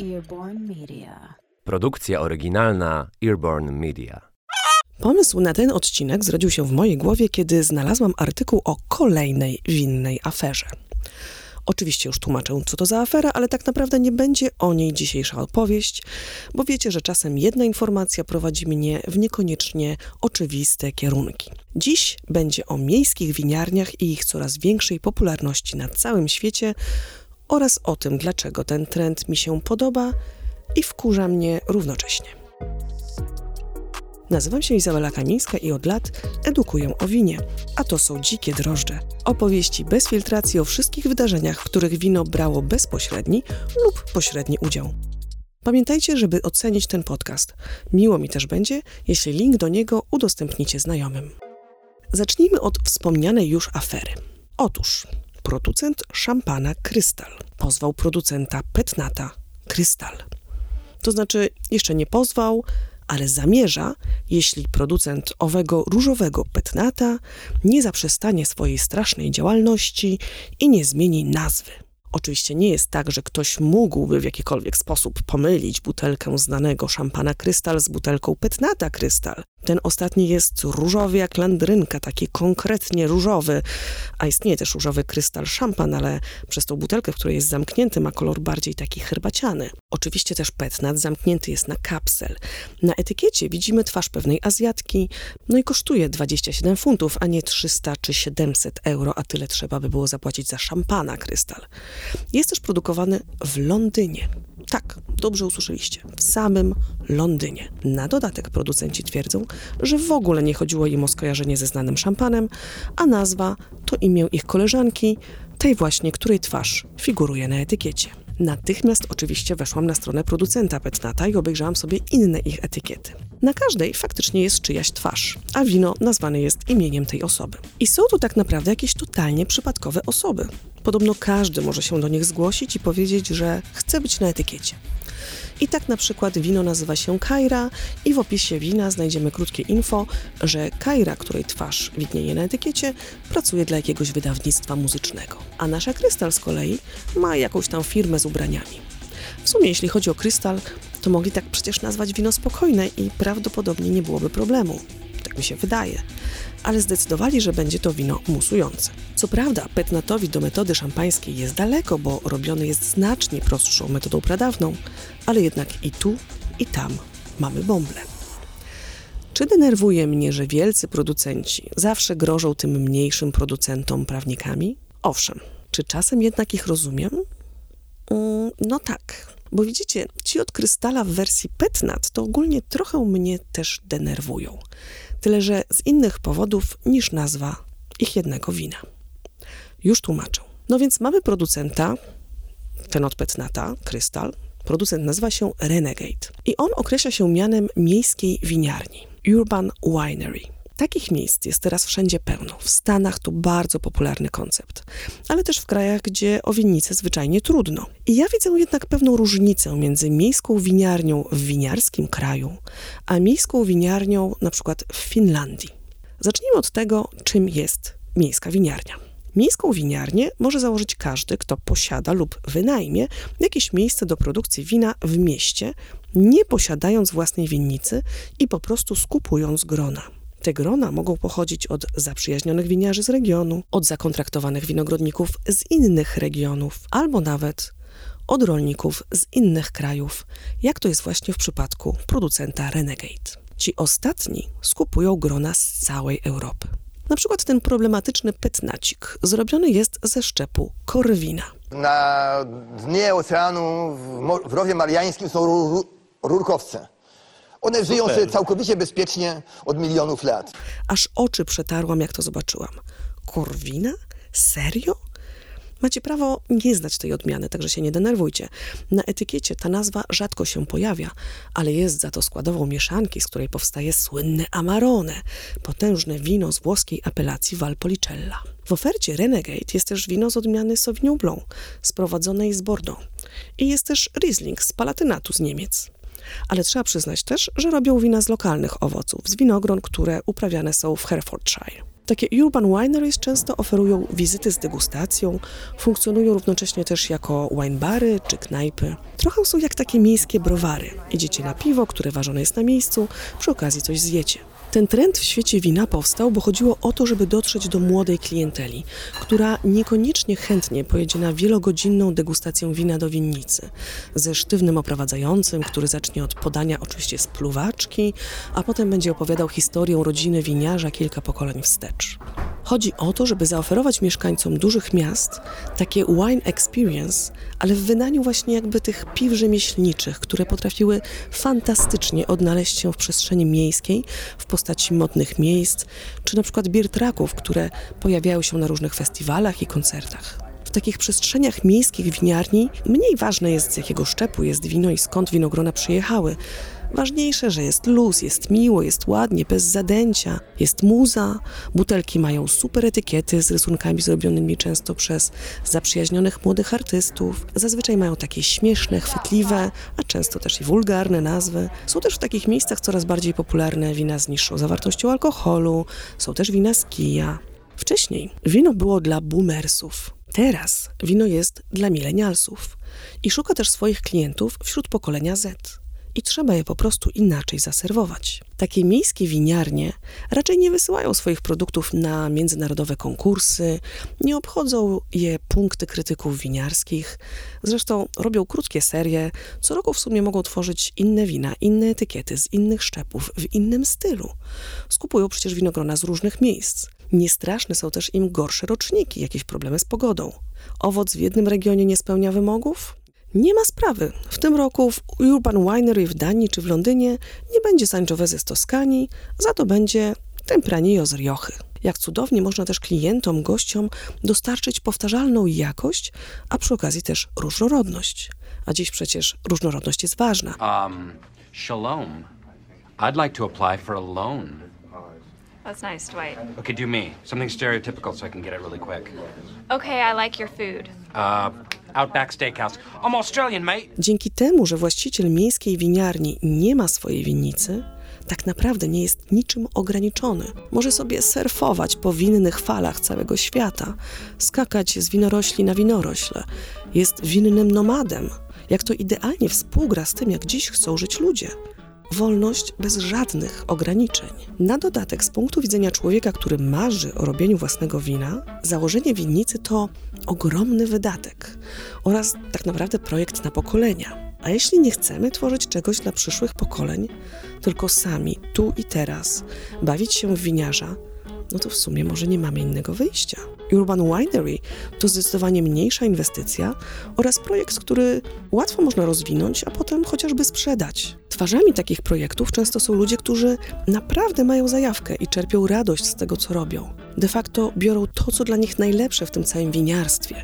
Earborn Media. Produkcja oryginalna Earborn Media. Pomysł na ten odcinek zrodził się w mojej głowie, kiedy znalazłam artykuł o kolejnej winnej aferze. Oczywiście już tłumaczę, co to za afera, ale tak naprawdę nie będzie o niej dzisiejsza opowieść, bo wiecie, że czasem jedna informacja prowadzi mnie w niekoniecznie oczywiste kierunki. Dziś będzie o miejskich winiarniach i ich coraz większej popularności na całym świecie oraz o tym, dlaczego ten trend mi się podoba i wkurza mnie równocześnie. Nazywam się Izabela Kamińska i od lat edukuję o winie, a to są Dzikie Drożdże. Opowieści bez filtracji o wszystkich wydarzeniach, w których wino brało bezpośredni lub pośredni udział. Pamiętajcie, żeby ocenić ten podcast. Miło mi też będzie, jeśli link do niego udostępnicie znajomym. Zacznijmy od wspomnianej już afery. Otóż producent szampana Krystal pozwał producenta Petnata Krystal. To znaczy, jeszcze nie pozwał, ale zamierza, jeśli producent owego różowego petnata nie zaprzestanie swojej strasznej działalności i nie zmieni nazwy. Oczywiście nie jest tak, że ktoś mógłby w jakikolwiek sposób pomylić butelkę znanego szampana krystal z butelką petnata krystal. Ten ostatni jest różowy jak landrynka, taki konkretnie różowy, a istnieje też różowy krystal szampan, ale przez tą butelkę, w której jest zamknięty, ma kolor bardziej taki herbaciany. Oczywiście też petnat zamknięty jest na kapsel. Na etykiecie widzimy twarz pewnej Azjatki, no i kosztuje 27 funtów, a nie 300 czy 700 euro, a tyle trzeba by było zapłacić za szampana krystal. Jest też produkowany w Londynie. Tak, dobrze usłyszeliście. W samym Londynie. Na dodatek producenci twierdzą, że w ogóle nie chodziło im o skojarzenie ze znanym szampanem, a nazwa to imię ich koleżanki, tej właśnie, której twarz figuruje na etykiecie. Natychmiast oczywiście weszłam na stronę producenta Petnata i obejrzałam sobie inne ich etykiety. Na każdej faktycznie jest czyjaś twarz, a wino nazwane jest imieniem tej osoby. I są tu tak naprawdę jakieś totalnie przypadkowe osoby. Podobno każdy może się do nich zgłosić i powiedzieć, że chce być na etykiecie. I tak na przykład wino nazywa się Kaira i w opisie wina znajdziemy krótkie info, że Kaira, której twarz widnieje na etykiecie, pracuje dla jakiegoś wydawnictwa muzycznego. A nasza Krystal z kolei ma jakąś tam firmę z ubraniami. W sumie jeśli chodzi o Krystal, to mogli tak przecież nazwać wino spokojne i prawdopodobnie nie byłoby problemu. Mi się wydaje ale zdecydowali, że będzie to wino musujące. Co prawda, petnatowi do metody szampańskiej jest daleko, bo robiony jest znacznie prostszą metodą pradawną, ale jednak i tu, i tam mamy bąble. Czy denerwuje mnie, że wielcy producenci zawsze grożą tym mniejszym producentom prawnikami? Owszem. Czy czasem jednak ich rozumiem? Mm, no tak. Bo widzicie, ci od krystala w wersji petnat to ogólnie trochę mnie też denerwują tyle że z innych powodów niż nazwa ich jednego wina. Już tłumaczę. No więc mamy producenta, ten od Petnata, Krystal. Producent nazywa się Renegade i on określa się mianem miejskiej winiarni, Urban Winery. Takich miejsc jest teraz wszędzie pełno. W Stanach to bardzo popularny koncept, ale też w krajach, gdzie o winnicę zwyczajnie trudno. I ja widzę jednak pewną różnicę między miejską winiarnią w winiarskim kraju, a miejską winiarnią na przykład w Finlandii. Zacznijmy od tego, czym jest miejska winiarnia. Miejską winiarnię może założyć każdy, kto posiada lub wynajmie jakieś miejsce do produkcji wina w mieście, nie posiadając własnej winnicy i po prostu skupując grona. Te grona mogą pochodzić od zaprzyjaźnionych winiarzy z regionu, od zakontraktowanych winogrodników z innych regionów, albo nawet od rolników z innych krajów, jak to jest właśnie w przypadku producenta Renegade. Ci ostatni skupują grona z całej Europy. Na przykład ten problematyczny petnacik zrobiony jest ze szczepu korwina. Na dnie oceanu w, w Rowie Mariańskim są rurkowce. One żyją sobie całkowicie bezpiecznie od milionów lat. Aż oczy przetarłam, jak to zobaczyłam. Korwina? Serio? Macie prawo nie znać tej odmiany, także się nie denerwujcie. Na etykiecie ta nazwa rzadko się pojawia, ale jest za to składową mieszanki, z której powstaje słynne Amarone, potężne wino z włoskiej apelacji Valpolicella. W ofercie Renegade jest też wino z odmiany Sauvignon Blanc, sprowadzonej z Bordeaux. I jest też Riesling z Palatynatu z Niemiec. Ale trzeba przyznać też, że robią wina z lokalnych owoców, z winogron, które uprawiane są w Herefordshire. Takie urban wineries często oferują wizyty z degustacją, funkcjonują równocześnie też jako winebary czy knajpy. Trochę są jak takie miejskie browary. Idziecie na piwo, które ważone jest na miejscu, przy okazji coś zjecie. Ten trend w świecie wina powstał, bo chodziło o to, żeby dotrzeć do młodej klienteli, która niekoniecznie chętnie pojedzie na wielogodzinną degustację wina do winnicy, ze sztywnym oprowadzającym, który zacznie od podania oczywiście spluwaczki, a potem będzie opowiadał historię rodziny winiarza kilka pokoleń wstecz. Chodzi o to, żeby zaoferować mieszkańcom dużych miast takie wine experience, ale w wydaniu właśnie jakby tych piw rzemieślniczych, które potrafiły fantastycznie odnaleźć się w przestrzeni miejskiej w postaci modnych miejsc, czy na przykład beer trucków, które pojawiają się na różnych festiwalach i koncertach. W takich przestrzeniach miejskich winiarni mniej ważne jest z jakiego szczepu jest wino i skąd winogrona przyjechały, Ważniejsze, że jest luz, jest miło, jest ładnie, bez zadęcia, jest muza, butelki mają super etykiety z rysunkami zrobionymi często przez zaprzyjaźnionych młodych artystów. Zazwyczaj mają takie śmieszne, chwytliwe, a często też i wulgarne nazwy. Są też w takich miejscach coraz bardziej popularne wina z niższą zawartością alkoholu, są też wina z kija. Wcześniej wino było dla boomersów. Teraz wino jest dla milenialsów i szuka też swoich klientów wśród pokolenia Z i trzeba je po prostu inaczej zaserwować. Takie miejskie winiarnie raczej nie wysyłają swoich produktów na międzynarodowe konkursy, nie obchodzą je punkty krytyków winiarskich, zresztą robią krótkie serie, co roku w sumie mogą tworzyć inne wina, inne etykiety z innych szczepów, w innym stylu. Skupują przecież winogrona z różnych miejsc. Niestraszne są też im gorsze roczniki, jakieś problemy z pogodą. Owoc w jednym regionie nie spełnia wymogów? Nie ma sprawy. W tym roku w Urban Winery w Danii czy w Londynie nie będzie Sangiovese z Toskanii, za to będzie Tempranillo z Riochy. Jak cudownie można też klientom, gościom dostarczyć powtarzalną jakość, a przy okazji też różnorodność. A dziś przecież różnorodność jest ważna. Um, shalom. I'd like to apply for a loan. That's nice, Dwight. Okay, do me. Something stereotypical so I can get it really quick. Okay, I like your food. Uh, Outback Steakhouse. I'm Australian, mate. Dzięki temu, że właściciel miejskiej winiarni nie ma swojej winnicy, tak naprawdę nie jest niczym ograniczony. Może sobie surfować po winnych falach całego świata, skakać z winorośli na winorośle. Jest winnym nomadem. Jak to idealnie współgra z tym, jak dziś chcą żyć ludzie wolność bez żadnych ograniczeń. Na dodatek, z punktu widzenia człowieka, który marzy o robieniu własnego wina, założenie winnicy to ogromny wydatek oraz tak naprawdę projekt na pokolenia. A jeśli nie chcemy tworzyć czegoś dla przyszłych pokoleń, tylko sami, tu i teraz, bawić się w winiarza, no to w sumie może nie mamy innego wyjścia. Urban Winery to zdecydowanie mniejsza inwestycja oraz projekt, który łatwo można rozwinąć, a potem chociażby sprzedać. Twarzami takich projektów często są ludzie, którzy naprawdę mają zajawkę i czerpią radość z tego, co robią. De facto biorą to, co dla nich najlepsze w tym całym winiarstwie.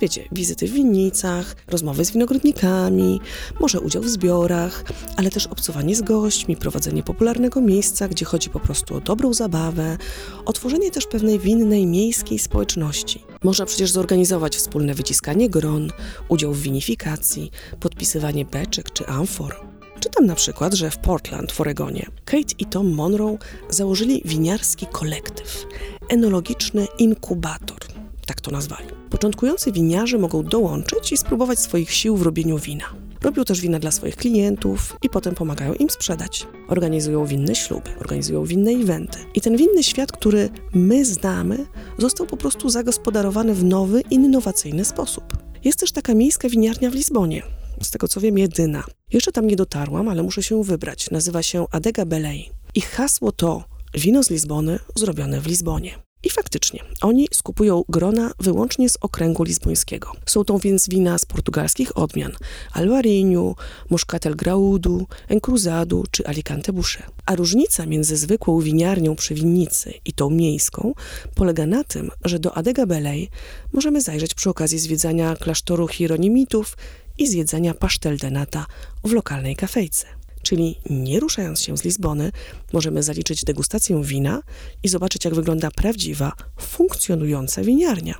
Wiecie, wizyty w winnicach, rozmowy z winogrodnikami, może udział w zbiorach, ale też obcowanie z gośćmi, prowadzenie popularnego miejsca, gdzie chodzi po prostu o dobrą zabawę, otworzenie też pewnej winnej miejskiej społeczności. Można przecież zorganizować wspólne wyciskanie gron, udział w winifikacji, podpisywanie beczek czy amfor. Czytam na przykład, że w Portland w Oregonie Kate i Tom Monroe założyli winiarski kolektyw, enologiczny inkubator, tak to nazwali. Początkujący winiarze mogą dołączyć i spróbować swoich sił w robieniu wina. Robią też wina dla swoich klientów i potem pomagają im sprzedać. Organizują winne śluby, organizują winne eventy. I ten winny świat, który my znamy, został po prostu zagospodarowany w nowy, innowacyjny sposób. Jest też taka miejska winiarnia w Lizbonie, z tego co wiem, jedyna. Jeszcze tam nie dotarłam, ale muszę się wybrać. Nazywa się Adega Belej. Ich hasło to wino z Lizbony zrobione w Lizbonie. I faktycznie, oni skupują grona wyłącznie z okręgu lizbońskiego. Są to więc wina z portugalskich odmian Alvarinho, Moscatel Graudu, Encruzado czy Alicante Boucher. A różnica między zwykłą winiarnią przy winnicy i tą miejską polega na tym, że do Adega Belej możemy zajrzeć przy okazji zwiedzania klasztoru Hieronimitów i zjedzenia pasztel de nata w lokalnej kafejce. Czyli nie ruszając się z Lizbony, możemy zaliczyć degustację wina i zobaczyć, jak wygląda prawdziwa, funkcjonująca winiarnia.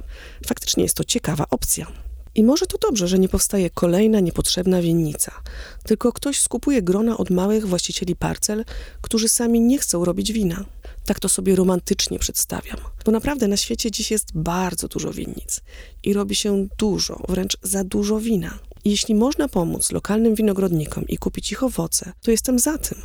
Faktycznie jest to ciekawa opcja. I może to dobrze, że nie powstaje kolejna niepotrzebna winnica, tylko ktoś skupuje grona od małych właścicieli parcel, którzy sami nie chcą robić wina. Tak to sobie romantycznie przedstawiam, bo naprawdę na świecie dziś jest bardzo dużo winnic i robi się dużo, wręcz za dużo wina. Jeśli można pomóc lokalnym winogrodnikom i kupić ich owoce, to jestem za tym.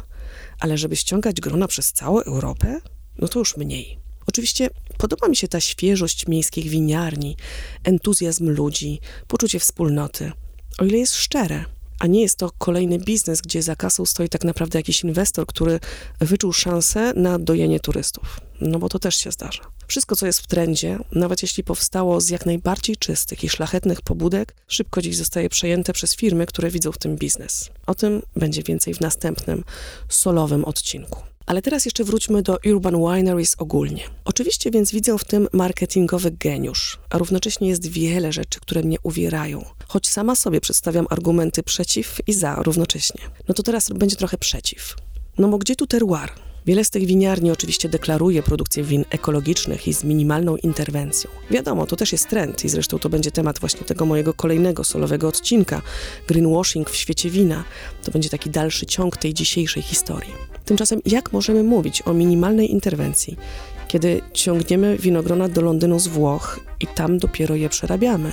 Ale żeby ściągać grona przez całą Europę, no to już mniej. Oczywiście podoba mi się ta świeżość miejskich winiarni, entuzjazm ludzi, poczucie wspólnoty, o ile jest szczere, a nie jest to kolejny biznes, gdzie za kasą stoi tak naprawdę jakiś inwestor, który wyczuł szansę na dojenie turystów. No bo to też się zdarza. Wszystko, co jest w trendzie, nawet jeśli powstało z jak najbardziej czystych i szlachetnych pobudek, szybko dziś zostaje przejęte przez firmy, które widzą w tym biznes. O tym będzie więcej w następnym solowym odcinku. Ale teraz jeszcze wróćmy do Urban Wineries ogólnie. Oczywiście więc widzę w tym marketingowy geniusz, a równocześnie jest wiele rzeczy, które mnie uwierają. Choć sama sobie przedstawiam argumenty przeciw i za równocześnie. No to teraz będzie trochę przeciw. No bo gdzie tu terroir? Wiele z tych winiarni oczywiście deklaruje produkcję win ekologicznych i z minimalną interwencją. Wiadomo, to też jest trend i zresztą to będzie temat właśnie tego mojego kolejnego solowego odcinka Greenwashing w świecie wina. To będzie taki dalszy ciąg tej dzisiejszej historii. Tymczasem jak możemy mówić o minimalnej interwencji, kiedy ciągniemy winogrona do Londynu z Włoch i tam dopiero je przerabiamy?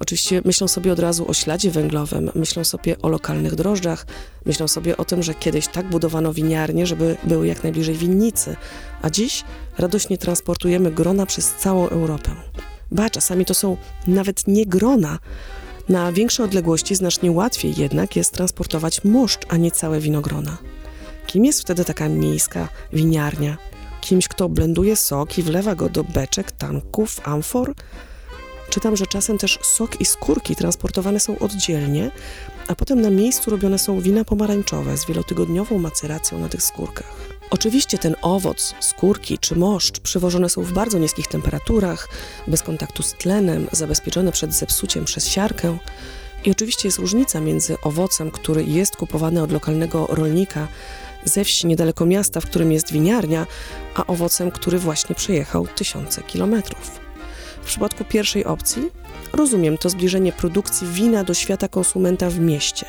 Oczywiście myślą sobie od razu o śladzie węglowym, myślą sobie o lokalnych drożdżach, myślą sobie o tym, że kiedyś tak budowano winiarnie, żeby były jak najbliżej winnicy, a dziś radośnie transportujemy grona przez całą Europę. Ba, czasami to są nawet nie grona. Na większe odległości znacznie łatwiej jednak jest transportować moszcz, a nie całe winogrona. Kim jest wtedy taka miejska winiarnia? Kimś, kto blenduje sok i wlewa go do beczek, tanków, amfor? Czytam, że czasem też sok i skórki transportowane są oddzielnie, a potem na miejscu robione są wina pomarańczowe z wielotygodniową maceracją na tych skórkach. Oczywiście ten owoc, skórki czy moszcz przywożone są w bardzo niskich temperaturach, bez kontaktu z tlenem, zabezpieczone przed zepsuciem przez siarkę. I oczywiście jest różnica między owocem, który jest kupowany od lokalnego rolnika ze wsi niedaleko miasta, w którym jest winiarnia, a owocem, który właśnie przejechał tysiące kilometrów. W przypadku pierwszej opcji rozumiem to zbliżenie produkcji wina do świata konsumenta w mieście.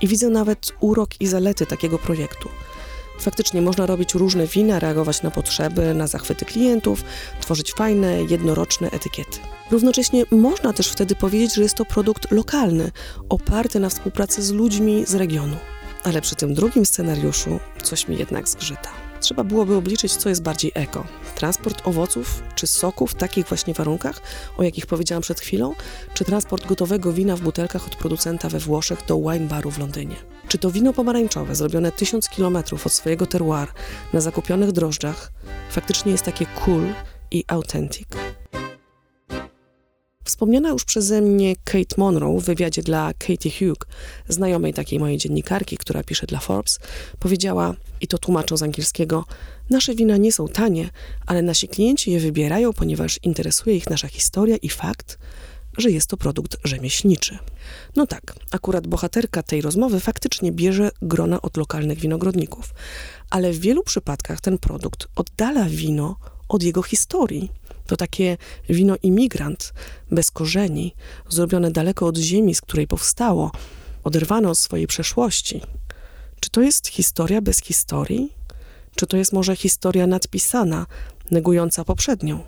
I widzę nawet urok i zalety takiego projektu. Faktycznie można robić różne wina, reagować na potrzeby, na zachwyty klientów, tworzyć fajne, jednoroczne etykiety. Równocześnie można też wtedy powiedzieć, że jest to produkt lokalny, oparty na współpracy z ludźmi z regionu. Ale przy tym drugim scenariuszu coś mi jednak zgrzyta. Trzeba byłoby obliczyć, co jest bardziej eko. Transport owoców czy soków w takich właśnie warunkach, o jakich powiedziałam przed chwilą, czy transport gotowego wina w butelkach od producenta we Włoszech do wine baru w Londynie. Czy to wino pomarańczowe zrobione tysiąc kilometrów od swojego terroir na zakupionych drożdżach faktycznie jest takie cool i authentic? Wspomniana już przeze mnie Kate Monroe w wywiadzie dla Katie Hugh, znajomej takiej mojej dziennikarki, która pisze dla Forbes, powiedziała, i to tłumaczą z angielskiego, nasze wina nie są tanie, ale nasi klienci je wybierają, ponieważ interesuje ich nasza historia i fakt, że jest to produkt rzemieślniczy. No tak, akurat bohaterka tej rozmowy faktycznie bierze grona od lokalnych winogrodników, ale w wielu przypadkach ten produkt oddala wino od jego historii. To takie wino imigrant, bez korzeni, zrobione daleko od ziemi, z której powstało, oderwane od swojej przeszłości. Czy to jest historia bez historii? Czy to jest może historia nadpisana, negująca poprzednią?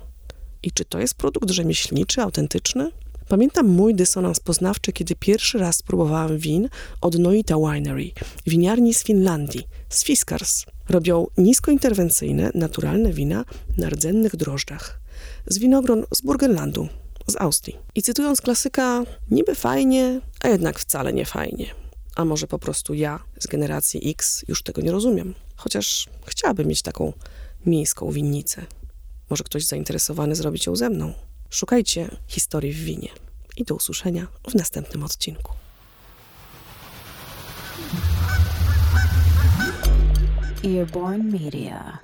I czy to jest produkt rzemieślniczy, autentyczny? Pamiętam mój dysonans poznawczy, kiedy pierwszy raz spróbowałam win od Noita Winery, winiarni z Finlandii, z Fiskars. Robią niskointerwencyjne, naturalne wina na rdzennych drożdżach. Z winogron z Burgenlandu, z Austrii. I cytując klasyka, niby fajnie, a jednak wcale nie fajnie. A może po prostu ja z generacji X już tego nie rozumiem. Chociaż chciałabym mieć taką miejską winnicę. Może ktoś zainteresowany zrobić ją ze mną. Szukajcie historii w winie. I do usłyszenia w następnym odcinku. Earborn Media.